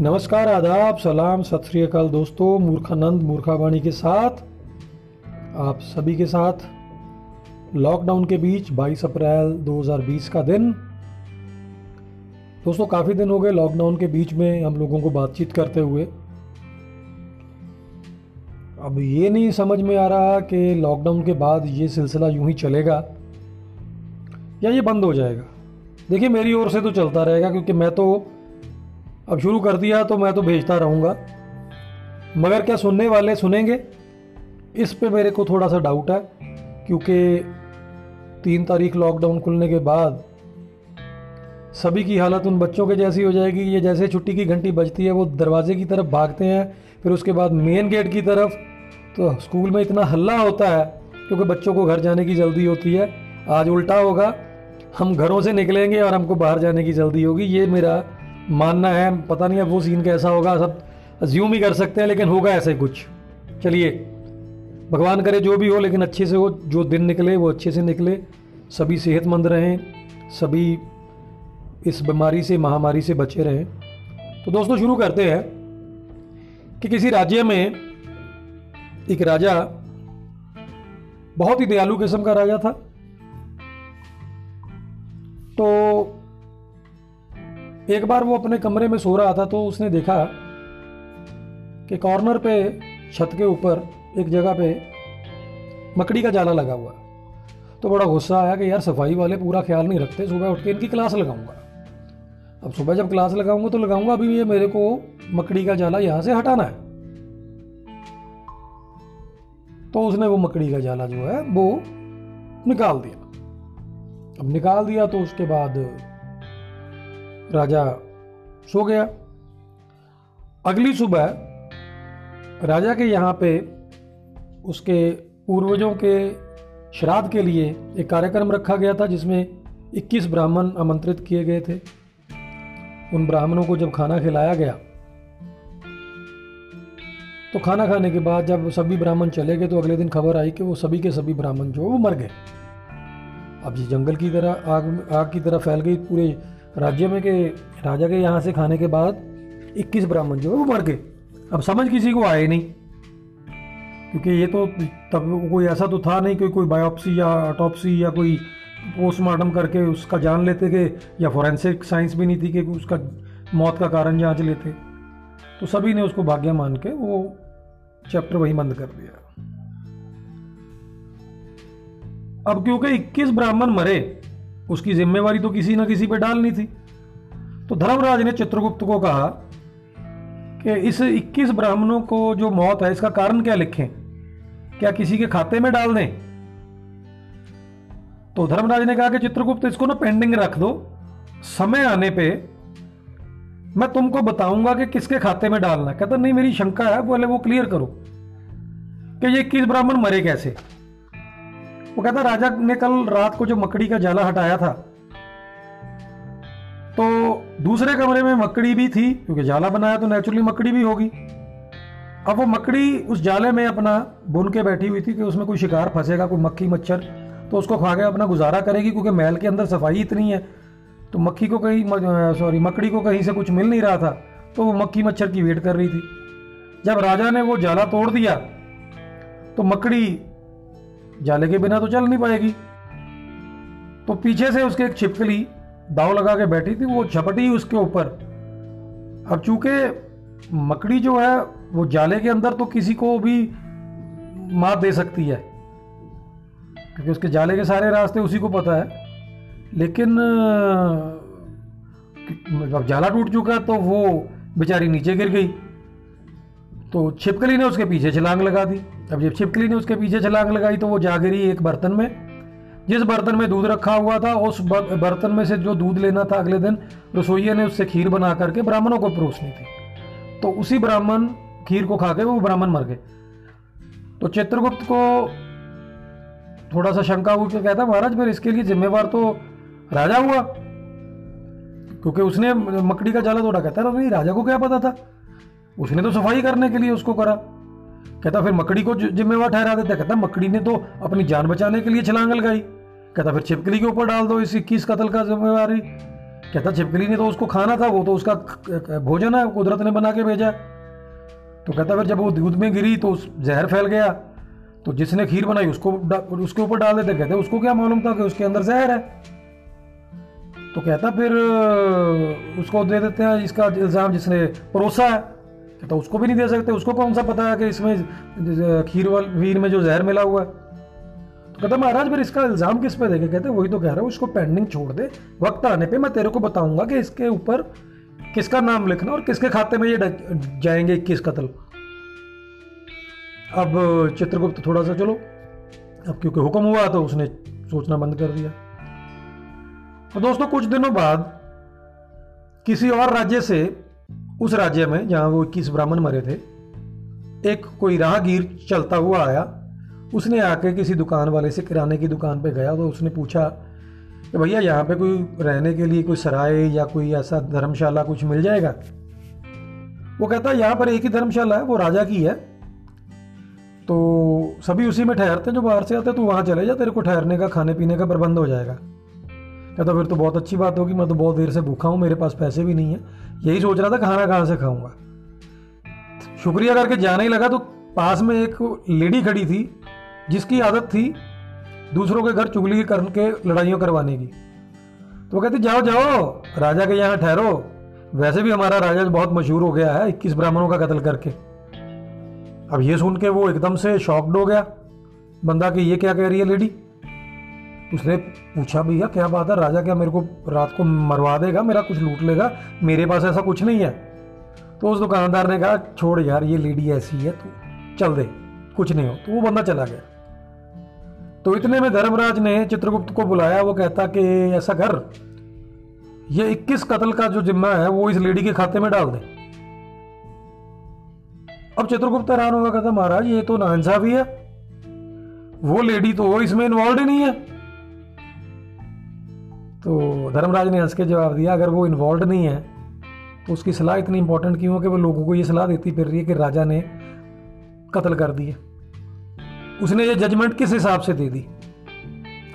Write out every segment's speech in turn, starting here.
नमस्कार, आदाब, सलाम, सत श्री अकाल दोस्तों, मूर्खानंद, मूर्खावाणी के साथ, आप सभी के साथ। लॉकडाउन के बीच 22 अप्रैल 2020 का दिन। दोस्तों, काफ़ी दिन हो गए लॉकडाउन के बीच में हम लोगों को बातचीत करते हुए। अब ये नहीं समझ में आ रहा कि लॉकडाउन के बाद ये सिलसिला यूँ ही चलेगा या ये बंद हो जाएगा। देखिए, मेरी ओर से तो चलता रहेगा, क्योंकि मैं तो अब शुरू कर दिया तो मैं तो भेजता रहूँगा। मगर क्या सुनने वाले सुनेंगे? इस पे मेरे को थोड़ा सा डाउट है, क्योंकि तीन तारीख लॉकडाउन खुलने के बाद सभी की हालत उन बच्चों के जैसी हो जाएगी। ये जैसे छुट्टी की घंटी बजती है, वो दरवाजे की तरफ़ भागते हैं, फिर उसके बाद मेन गेट की तरफ़। तो स्कूल में इतना हल्ला होता है, क्योंकि बच्चों को घर जाने की जल्दी होती है। आज उल्टा होगा, हम घरों से निकलेंगे और हमको बाहर जाने की जल्दी होगी। ये मेरा मानना है, पता नहीं अब वो सीन कैसा होगा, सब ज्यूम ही कर सकते हैं, लेकिन होगा ऐसे कुछ। चलिए, भगवान करे जो भी हो, लेकिन अच्छे से हो, जो दिन निकले, वो अच्छे से निकले। सभी सेहतमंद रहें, सभी इस बीमारी से, महामारी से बचे रहें। तो दोस्तों, शुरू करते हैं कि किसी राज्य में एक राजा, बहुत ही दयालु किस्म का राजा था। तो एक बार वो अपने कमरे में सो रहा था तो उसने देखा कि कॉर्नर पे छत के ऊपर एक जगह पे मकड़ी का जाला लगा हुआ तो बड़ा गुस्सा आया कि यार सफ़ाई वाले पूरा ख्याल नहीं रखते, सुबह उठ के इनकी क्लास लगाऊँगा। अब सुबह जब क्लास लगाऊँगा तो लगाऊँगा, अभी ये मेरे को मकड़ी का जाला यहाँ से हटाना है। तो उसने वो मकड़ी का जाला जो है, वो निकाल दिया। अब निकाल दिया तो उसके बाद राजा सो गया। अगली सुबह राजा के यहाँ पे उसके पूर्वजों के श्राद्ध के लिए एक कार्यक्रम रखा गया था, जिसमें 21 ब्राह्मण आमंत्रित किए गए थे। उन ब्राह्मणों को जब खाना खिलाया गया तो खाना खाने के बाद जब सभी ब्राह्मण चले गए तो अगले दिन खबर आई कि वो सभी के सभी ब्राह्मण जो वो मर गए। अब ये जंगल की तरह, आग आग की तरह फैल गई, पूरे राज्य में के राजा के यहाँ से खाने के बाद 21 ब्राह्मण जो है वो मर गए। अब समझ किसी को आए नहीं। क्योंकि ये तो तब कोई ऐसा तो था नहीं कि कोई बायोप्सी या ऑटोप्सी या कोई पोस्टमार्टम करके उसका जान लेते कि, या फोरेंसिक साइंस भी नहीं थी कि उसका मौत का कारण जाँच लेते। तो सभी ने उसको भाग्य मान के वो चैप्टर वहीं बंद कर दिया। अब क्योंकि 21 ब्राह्मण मरे उसकी जिम्मेवारी तो किसी ना किसी पे डालनी थी। तो धर्मराज ने चित्रगुप्त को कहा कि इस 21 ब्राह्मणों को जो मौत है, इसका कारण क्या लिखें? क्या किसी के खाते में डाल दें? तो धर्मराज ने कहा कि चित्रगुप्त, इसको ना पेंडिंग रख दो। समय आने पे मैं तुमको बताऊँगा कि किसके खाते में डालना कहता, नहीं, मेरी शंका है पहले वो क्लियर करो कि ये इक्कीस ब्राह्मण मरे कैसे? वो कहता, राजा ने कल रात को जो मकड़ी का जाला हटाया था तो दूसरे कमरे में मकड़ी भी थी, क्योंकि जाला बनाया तो नेचुरली मकड़ी भी होगी। अब वो मकड़ी उस जाले में अपना बुन के बैठी हुई थी कि उसमें कोई शिकार फंसेगा, कोई मक्खी, मच्छर तो उसको खा के अपना गुजारा करेगी, क्योंकि महल के अंदर सफ़ाई इतनी है। तो मक्खी को कहीं सॉरी मकड़ी को कहीं से कुछ मिल नहीं रहा था तो वो मक्खी, मच्छर की वेट कर रही थी। जब राजा ने वो जाला तोड़ दिया तो मकड़ी जाले के बिना तो चल नहीं पाएगी। तो पीछे से उसके एक छिपकली दाव लगा के बैठी थी, वो झपटी उसके ऊपर। अब चूँकि मकड़ी जो है, वो जाले के अंदर तो किसी को भी मात दे सकती है, क्योंकि उसके जाले के सारे रास्ते उसी को पता है। लेकिन जब जाला टूट चुका तो वो बेचारी नीचे गिर गई। तो छिपकली ने उसके पीछे छलांग लगा दी। अब जब छिपकली ने उसके पीछे छलांग लगाई तो वो जा गिरी एक बर्तन में। जिस बर्तन में दूध रखा हुआ था, उस बर्तन में से जो दूध लेना था अगले दिन रसोइये ने उससे खीर बना करके ब्राह्मणों को परोसनी थी। तो उसी ब्राह्मण खीर को खा के वो ब्राह्मण मर गए। तो चित्रगुप्त को थोड़ा सा शंका हुई कहता, महाराज, फिर इसके लिए जिम्मेवार तो राजा हुआ। क्योंकि उसने मकड़ी का जाला तोड़ा। कहता नहीं राजा को क्या पता था? उसने तो सफ़ाई करने के लिए उसको करा। कहता फिर मकड़ी को जिम्मेवार ठहरा देता कहता मकड़ी ने तो अपनी जान बचाने के लिए छलांग लगाई। कहता फिर छिपकली के ऊपर डाल दो इस इक्कीस कत्ल का जिम्मेवारी। कहता छिपकली ने तो उसको खाना था, वो तो उसका भोजन है कुदरत ने बना के भेजा तो कहता फिर जब वो दूध में गिरी तो जहर फैल गया। तो जिसने खीर बनाई उसको उसके ऊपर डाल देते। कहते उसको क्या मालूम था कि उसके अंदर जहर है? तो कहता फिर, उसको दे देते हैं इसका इल्ज़ाम जिसने परोसा है। कहता उसको भी नहीं दे सकते? उसको कौन सा पता है कि इसमें खीर वाल, खीर में जो जहर मिला हुआ है? तो कहता महाराज, फिर इसका इल्ज़ाम किस पे देखे कहते वही तो कह रहा हूँ उसको पेंडिंग छोड़ दे। वक्त आने पे मैं तेरे को बताऊँगा कि इसके ऊपर किसका नाम लिखना और किसके खाते में ये जाएँगे इक्कीस कत्ल। अब चित्रगुप्त थोड़ा सा, चलो, अब क्योंकि हुक्म हुआ तो उसने सोचना बंद कर दिया। तो दोस्तों, कुछ दिनों बाद किसी और राज्य से उस राज्य में जहाँ वो इक्कीस ब्राह्मण मरे थे, एक कोई राहगीर चलता हुआ आया। उसने आके किसी दुकान वाले से किराने की दुकान पे गया तो उसने पूछा कि भैया, यहाँ पे कोई रहने के लिए कोई सराय या कोई ऐसा धर्मशाला कुछ मिल जाएगा? वो कहता है यहाँ पर एक ही धर्मशाला है, वो राजा की है। तो सभी उसी में ठहरते जो बाहर से आते तो वहाँ चले जा, तेरे को ठहरने का खाने पीने का प्रबंध हो जाएगा। कहता फिर तो बहुत अच्छी बात होगी, मैं तो बहुत देर से भूखा हूँ, मेरे पास पैसे भी नहीं है। यही सोच रहा था खाना कहाँ से खाऊँगा। शुक्रिया करके जाने ही लगा तो पास में एक लेडी खड़ी थी, जिसकी आदत थी दूसरों के घर चुगली करके लड़ाइयों करवाने की। तो कहती, जाओ जाओ, राजा के यहाँ ठहरो। वैसे भी हमारा राजा बहुत मशहूर हो गया है, इक्कीस ब्राह्मणों का कत्ल करके। अब ये सुन के वो एकदम से शॉक्ड हो गया। बंदा कि, ये क्या कह रही है लेडी? उसने पूछा, भैया, क्या बात है? राजा क्या मेरे को रात को मरवा देगा, मेरा कुछ लूट लेगा? मेरे पास ऐसा कुछ नहीं है। तो उस दुकानदार ने कहा, छोड़ यार, ये लेडी ऐसी है, तू चल दे, कुछ नहीं हो। तो वो बंदा चला गया। तो इतने में धर्मराज ने चित्रगुप्त को बुलाया, वो कहता कि, ऐसा कर, ये 21 कत्ल का जो जिम्मा है, वो इस लेडी के खाते में डाल दे। अब चित्रगुप्त हैरान होगा कहता, महाराज, ये तो नाइंसाफी है, वो लेडी तो इसमें इन्वॉल्व ही नहीं है। तो धर्मराज ने हंस के जवाब दिया, अगर वो इन्वॉल्व नहीं है तो उसकी सलाह इतनी इंपॉर्टेंट क्यों है कि वो लोगों को ये सलाह देती फिर रही है कि राजा ने कत्ल कर दिए? उसने ये जजमेंट किस हिसाब से दे दी?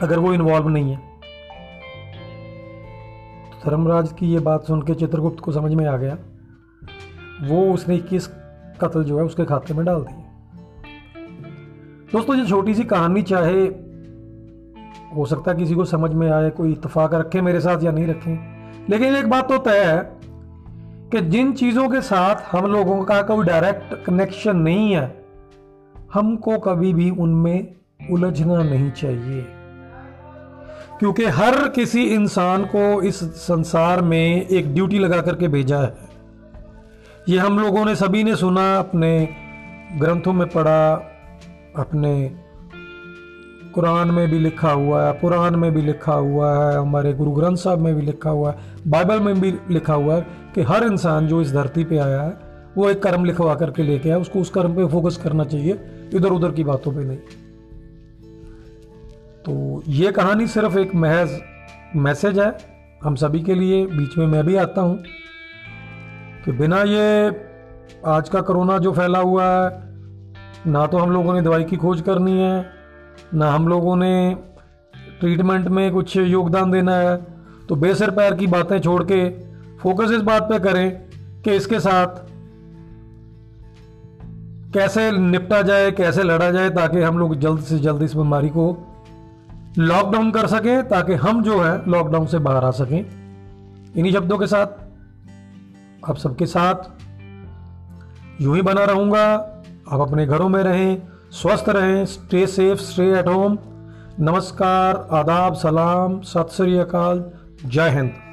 अगर वो इन्वॉल्व नहीं है। तो धर्मराज की ये बात सुन के चित्रगुप्त को समझ में आ गया। वो उसने इक्कीस कत्ल जो है उसके खाते में डाल दिए। दोस्तों, ये छोटी सी कहानी चाहे हो सकता है किसी को समझ में आए, कोई इतफाक रखे मेरे साथ या नहीं रखे। लेकिन एक बात तो तय है कि जिन चीज़ों के साथ हम लोगों का कोई डायरेक्ट कनेक्शन नहीं है, हमको कभी भी उनमें उलझना नहीं चाहिए। क्योंकि हर किसी इंसान को इस संसार में एक ड्यूटी लगा करके भेजा है। ये हम लोगों ने सभी ने सुना, अपने ग्रंथों में पढ़ा, अपने कुरान में भी लिखा हुआ है, पुराण में भी लिखा हुआ है, हमारे गुरु ग्रंथ साहब में भी लिखा हुआ है, बाइबल में भी लिखा हुआ है कि हर इंसान जो इस धरती पे आया है, वो एक कर्म लिखवा करके लेके आया, उसको उस कर्म पे फोकस करना चाहिए इधर उधर की बातों पे नहीं। तो ये कहानी सिर्फ़ एक महज मैसेज है, हम सभी के लिए, बीच में मैं भी आता हूँ, कि बिना ये आज का कोरोना जो फैला हुआ है, ना तो हम लोगों ने दवाई की खोज करनी है ना हम लोगों ने ट्रीटमेंट में कुछ योगदान देना है तो बेसर पैर की बातें छोड़ के फोकस इस बात पे करें कि इसके साथ कैसे निपटा जाए, कैसे लड़ा जाए ताकि हम लोग जल्द से जल्द इस बीमारी को लॉकडाउन कर सकें, ताकि हम जो है लॉकडाउन से बाहर आ सकें। इन्हीं शब्दों के साथ, आप सबके साथ यूँ ही बना रहूँगा। आप अपने घरों में रहें स्वस्थ रहें stay safe stay at home नमस्कार, आदाब, सलाम, सत श्री अकाल, जय हिंद।